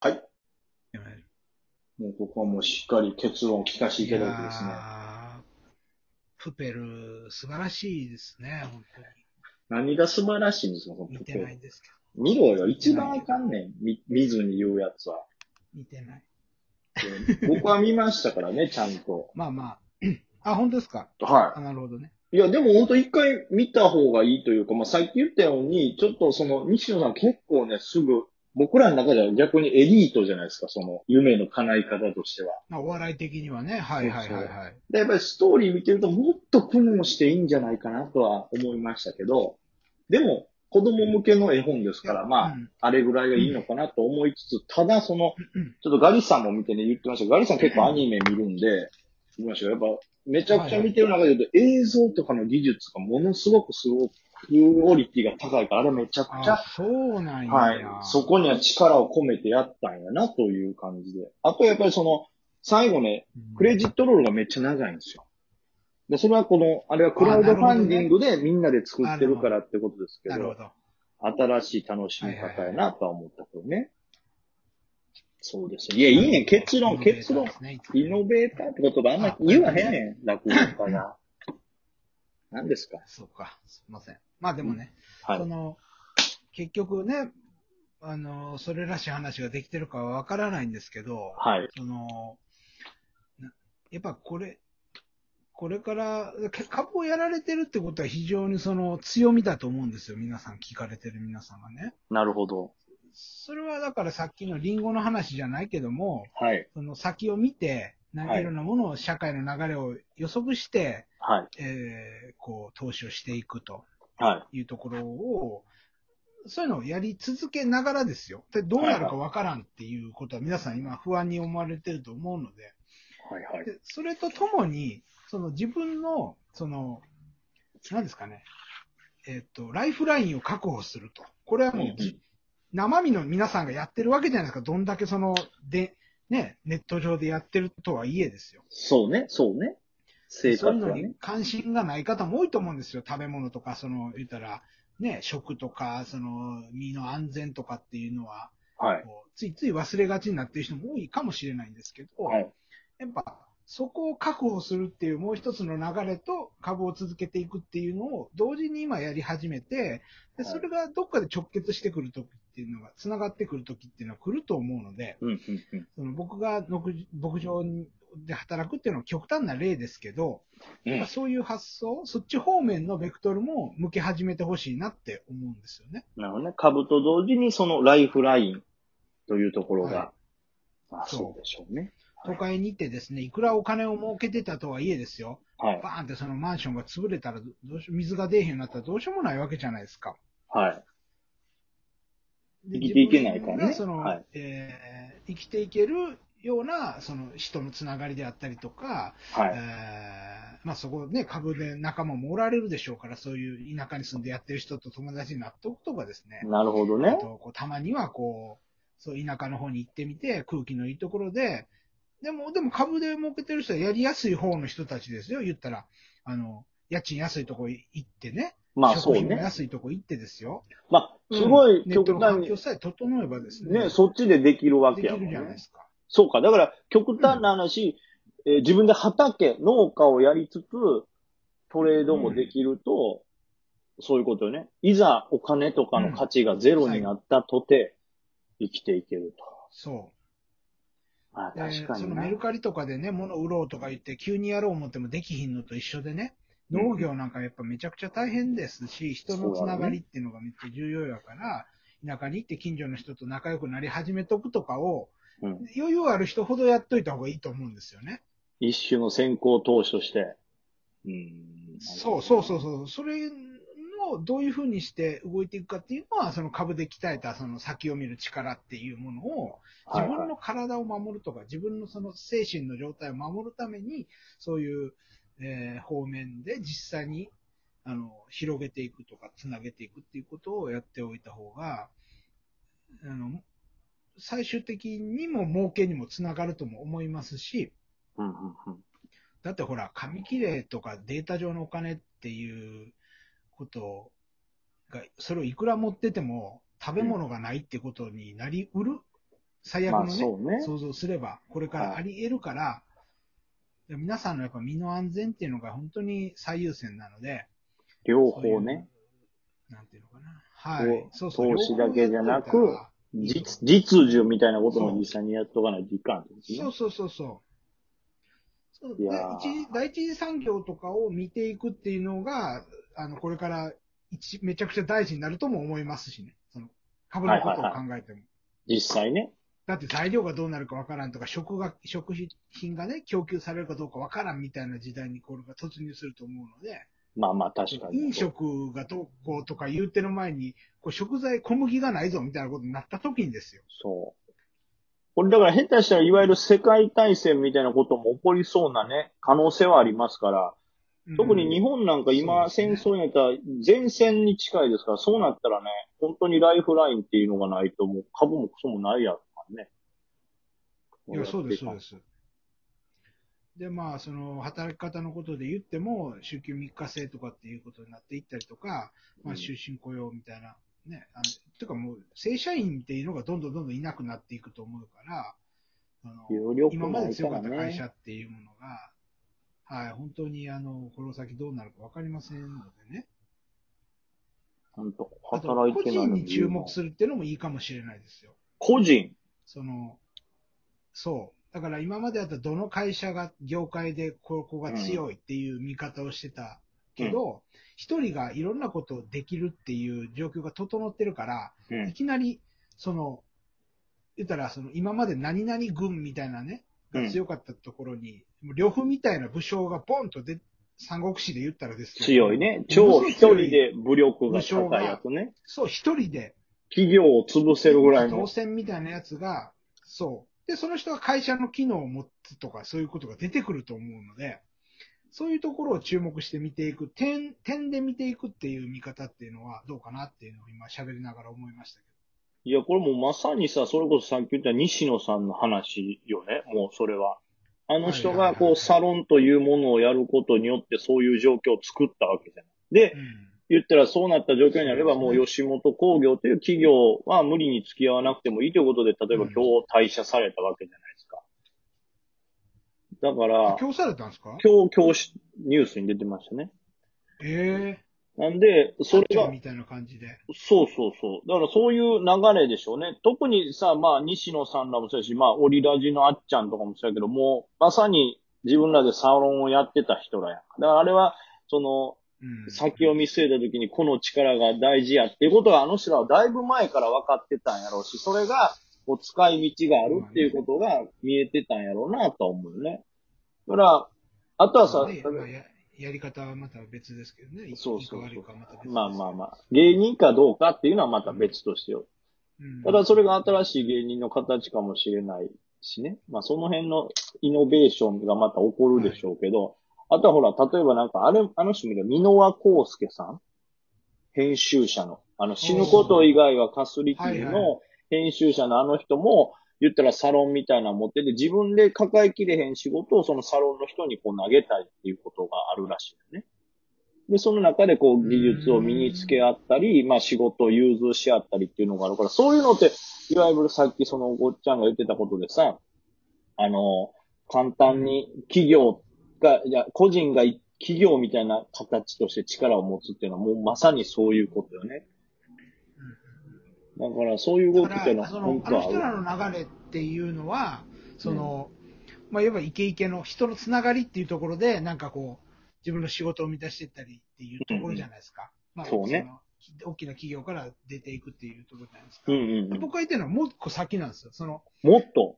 はい。もうここはもうしっかり結論を聞かせていいただいてですね。プペル、素晴らしいですね、本当に。何が素晴らしいんですか、その見てないんですけ見ろよ。一番あかんねん。見見ずに言うやつは。ど、見てない。僕は見ましたからね、ちゃんと。まあまあ。あ、本当ですか？はあ、なるほどね。い。いや、でも本当一回見た方がいいというか、まあ、さっき言ったように、ちょっとその、西野さん結構ね、すぐ、僕らの中では逆にエリートじゃないですか、その、夢の叶い方としては。まあ、お笑い的にはね。はいはいはいはい。で、やっぱりストーリー見てると、もっと苦悩していいんじゃないかなとは思いましたけど、でも、子供向けの絵本ですから、まあ、うん。あれぐらいがいいのかなと思いつつ、ただその、うん。ちょっとガリさんも見てね、言ってました。ガリさん結構アニメ見るんで、言いましたやっぱ、めちゃくちゃ見てる中で言うと、映像とかの技術がものすごくすごく、クオリティが高いから、あれめちゃくちゃあ、そうなんや。はい。そこには力を込めてやったんやなという感じで。あとやっぱりその、最後ね、うんクレジットロールがめっちゃ長いんですよ。で、それはこの、あれはクラウドファンディングでみんなで作ってるからってことですけど、なるほど。新しい楽しみ方やなとは思ったけどね。そうです。いや、いいね。結論、結論。イノベーターって言葉あんま言わへんねん、落語家が。何ですか？そうか。すいません。まあでもね、はいそ。の、結局ね、あの、それらしい話ができてるかはわからないんですけど、はい。その、なやっぱこれ、これから、け株をやられてるってことは非常にその強みだと思うんですよ。皆さん、聞かれてる皆さんがね。なるほど。それはだからさっきのリンゴの話じゃないけども、はい。その先を見て、何かいろんなものを、社会の流れを予測して、はい。えーこう、投資をしていくとはい。いうところを、そういうのをやり続けながらですよ。で、どうなるかわからんっていうことは皆さん今不安に思われてると思うので、はい。はい。でそれとともに、その自分の、その、何ですかね、えっ、と、ライフラインを確保すると。これはもうじ、生身の皆さんがやってるわけじゃないですか。どんだけその、で、ね、ネット上でやってるとはいえですよ。そうね、そうね。生そういうのに。関心がない方も多いと思うんですよ。食べ物とか、その、言ったら、ね、食とか、その、身の安全とかっていうのは、はい。ついつい忘れがちになってる人も多いかもしれないんですけど、はい。やっぱ、そこを確保するっていうもう一つの流れと株を続けていくっていうのを同時に今やり始めて、でそれがどっかで直結してくるときっていうのが、繋がってくるときっていうのは来ると思うので。その僕が牧牧場で働くっていうのは極端な例ですけど、うんそういう発想、そっち方面のベクトルも向け始めてほしいなって思うんですよね。なるほどね。株と同時にそのライフラインというところが、はあそうそうでしょうね。はい都会に行ってですね、いくらお金を儲けてたとはいえですよ、はい。バーンってそのマンションが潰れたらどうし、水が出えへんようになったらどうしようもないわけじゃないですか。はい。で生きていけないからねその、はいえー生きていけるような、その人のつながりであったりとか、はい。えーまあそこね、株で仲間もおられるでしょうから、そういう田舎に住んでやってる人と友達になっておくとかですね。なるほどあね。とこうたまにはこう、そう田舎の方に行ってみて、空気のいいところで、でも、でも株で儲けてる人はやりやすい方の人たちですよ、言ったら。あの、家賃安いとこ行ってね。まあそうね。安いとこ行ってですよ。まあ、すごい極端にの環境、さえ整えばですね。ね、そっちでできるわでけやもんねきるじゃないで。すか。そうか。だから、極端な話、えー自分で畑、農家をやりつつ、トレードもできると、そういうことよね。いざお金とかの価値がゼロになったとて、生きていけると。そう。まあ、で確かになそのメ。ルカリとかでね、物売ろうとか言って、急にやろう思ってもできひんのと一緒でね、農業なんかやっぱめちゃくちゃ大変ですし、人のつながりっていうのがめっちゃ重要やから、田舎に行って近所の人と仲良くなり始めとくとかを、うん余裕ある人ほどやっといた方がいいと思うんですよね。一種の先行投資として。うん。そうそうそうそう。それをどういうふうにして動いていくかっていうのは、その株で鍛えたその先を見る力っていうものを、自分の体を守るとか、自分のその精神の状態を守るために、そういう、えー方面で実際に、あの、広げていくとか、つなげていくっていうことをやっておいた方が、あの、最終的にも儲けにもつながるとも思いますし、うんうんうん。だってほら、紙切れとかデータ上のお金っていうことが、それをいくら持ってても食べ物がないってことになりうる最悪まあのね、そうね。想像すれば、これからあり得るから、皆さんのやっぱ身の安全っていうのが本当に最優先なので、両そういう方ね。。なんていうのかな。はい。そうそう。投資だけじゃなく実、実需みたいなことも実際にやっとかないといかんねそうそうそうそう。そういやーで一次第一次産業とかを見ていくっていうのが、あの、これから一めちゃくちゃ大事になるとも思いますしね。その株のことを考えても。実際ね。だって材料がどうなるかわからんとか、食が、食品がね、供給されるかどうかわからんみたいな時代にこれが突入すると思うので、まあまあ確かに。飲食がどうこうとか言うてる前に、こう食材、小麦がないぞみたいなことになった時にですよ。そう。これだから下手したらいわゆる世界大戦みたいなことも起こりそうなね、可能性はありますから、特に日本なんか今戦争になったら前線に近いですから、そうなったらね、本当にライフラインっていうのがないともう株もクソもないやろからね。いや、そうです、そうです。で、まあ、その、働き方のことで言っても、週休3日制とかっていうことになっていったりとか、まあ、うん終身雇用みたいな、ね、あの、てかもう、正社員っていうのがどんどんどんどんいなくなっていくと思うから、あの、今まで強からった会ね。社っていうものが、はい、本当に、あの、この先どうなるかわかりませんのでね。本当あと、働い個てないのに人に注目するっていうのもいいかもしれないですよ。個人？その、そう。だから今までだったらどの会社が、業界でここが強いっていう見方をしてたけど、一、人がいろんなことをできるっていう状況が整ってるから、うんいきなり、その、言ったら、その今まで何々軍みたいなね、うんが強かったところに、もう呂布みたいな武将がボンとで、三国志で言ったらですよ強いね。超一人で武力が高いやつね。そう、一人で、企業を潰せるぐらいの。当選みたいなやつが、そう。で、その人が会社の機能を持つとか、そういうことが出てくると思うので、そういうところを注目して見ていく、点、点で見ていくっていう見方っていうのはどうかなっていうのを今喋りながら思いましたけいや、これもうまさにさ、それこそさっき言った西野さんの話よね。もうそれは。あの人がこうサロンというものをやることによってそういう状況を作ったわけじゃない。でど。、うん。言ったらそうなった状況になれば、もう吉本工業という企業は無理に付き合わなくてもいいということで、例えばうん今日退社されたわけじゃないですか。だから、今日されたんですか？今日、今日ニュースに出てましたね。ええなんで、それが、みたいな感じで。そうそうそう。だからそういう流れでしょうね。特にさ、まあ、西野さんらもそうやし、まあ、オリラジのあっちゃんとかもそうやけど、もう、まさに自分らでサロンをやってた人らやん。だからあれは、その、うん。先を見据えた時にこの力が大事やっていうことがあの人らはだいぶ前から分かってたんやろうし、それが、こう、使い道があるっていうことが見えてたんやろうなとは思うよね。だから、あとはさ、ややり方はまた別ですけどね。そうそうそうまあまあまあ、芸人かどうかっていうのはまた別としてよ。うんただそれが新しい芸人の形かもしれないしね。まあその辺のイノベーションがまた起こるでしょうけど、あとはほら、例えばなんかあれ、あの人見る箕輪康介さん編集者の。あの、死ぬこと以外はかすり傷はいはの編集者のあの人も、言ったらサロンみたいなの持ってて、自分で抱えきれへん仕事をそのサロンの人にこう投げたいっていうことがあるらしいよね。で、その中でこう技術を身につけ合ったり、まあ仕事を融通し合ったりっていうのがあるから、そういうのって、いわゆるさっきそのごっちゃんが言ってたことでさ、あの、簡単に企業が、いや、個人がい企業みたいな形として力を持つっていうのはもうまさにそういうことよね。だからそういう動きってのは本当はある。の人らの流れっていうのは、その、まあ、いわばイケイケの人のつながりっていうところで、なんかこう、自分の仕事を満たしていったりっていうところじゃないですか。まあ、そうねの大きな企業から出ていくっていうところじゃないですか。うんうんうん。僕が言ってるのはもう一個先なんですよ。その、もっと？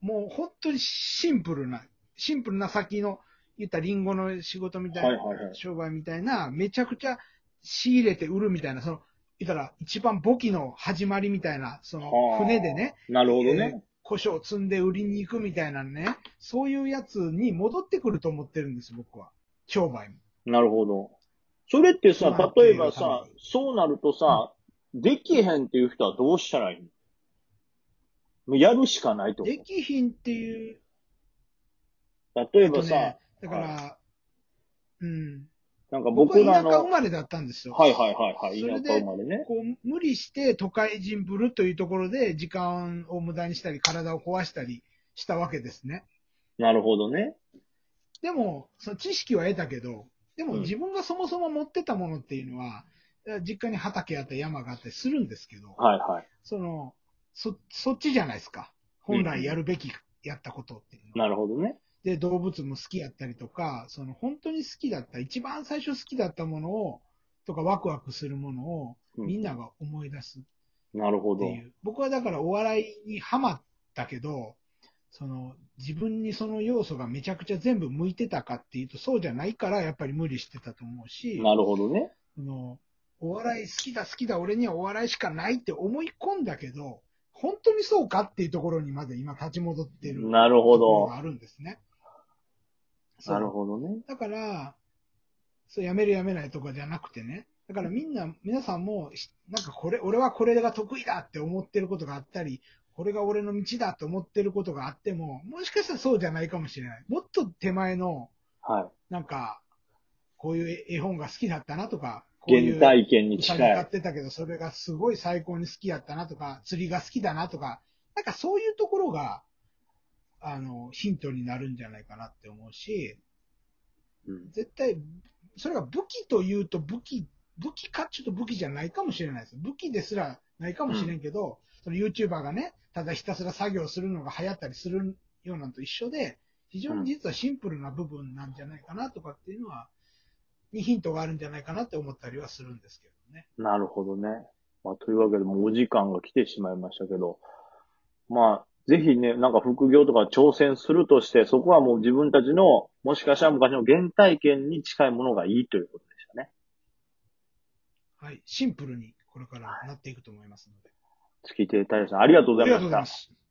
もう本当にシンプルな、シンプルな先の、言ったリンゴの仕事みたいな、はいはいはい商売みたいな、めちゃくちゃ仕入れて売るみたいな、その、言ったら一番簿記の始まりみたいな、そのはあ船でね、なるほどえーね。胡椒を積んで売りに行くみたいなね、そういうやつに戻ってくると思ってるんです、僕は。商売も。なるほど。それってさまあ、例えばさ感、そうなるとさ、できへんっていう人はどうしたらいいの？もうやるしかないってこできひんっていう、と例えばさ、えっとねだから、うん。なんか僕は田僕らの、舎生まれだったんですよ。はいはいはいはい、それで田舎生まれね。こう、無理して都会人ぶるというところで時間を無駄にしたり、体を壊したりしたわけですね。なるほどね。でも、その知識は得たけど、でもうん自分がそもそも持ってたものっていうのは、実家に畑あったり山があったりするんですけど、はいはい。その、そ、そっちじゃないですか。本来やるべき、やったことっていうのは。なるほどね。で、動物も好きやったりとか、その本当に好きだった、一番最初好きだったものを、とかワクワクするものを、うんみんなが思い出すなるほど。っていう。僕はだからお笑いにハマったけど、その自分にその要素がめちゃくちゃ全部向いてたかっていうとそうじゃないからやっぱり無理してたと思うし、なるほどね。そのお笑い好きだ好きだ俺にはお笑いしかないって思い込んだけど、本当にそうかっていうところにまで今立ち戻ってるなるほど。あるんですね。なるほどね。だから、そう、やめるやめないとかじゃなくてね。だからみんな、皆さんも、しなんかこれ、俺はこれが得意だって思ってることがあったり、これが俺の道だと思ってることがあっても、もしかしたらそうじゃないかもしれない。もっと手前の、はなんか、こういう絵本が好きだったなとか、こい。ういう原体験に近い。ってたけど、それがすごい最高に好きやったなとか、釣りが好きだなとか、なんかそういうところが、あの、ヒントになるんじゃないかなって思うし、うん絶対、それが武器というと武器、武器かちょっと武器じゃないかもしれないです。武器ですらないかもしれんけど、その YouTuber がね、ただひたすら作業するのが流行ったりするようなのと一緒で、非常に実はシンプルな部分なんじゃないかなとかっていうのは、にヒントがあるんじゃないかなって思ったりはするんですけどね。なるほどね。まあ、というわけで、もうお時間が来てしまいましたけど、まあ、ぜひね、なんか副業とか挑戦するとして、そこはもう自分たちの、もしかしたら昔の原体験に近いものがいいということでしたね。はい。シンプルにこれからなっていくと思いますので。月亭太陽さん、ありがとうごありがとうございざいました。ます。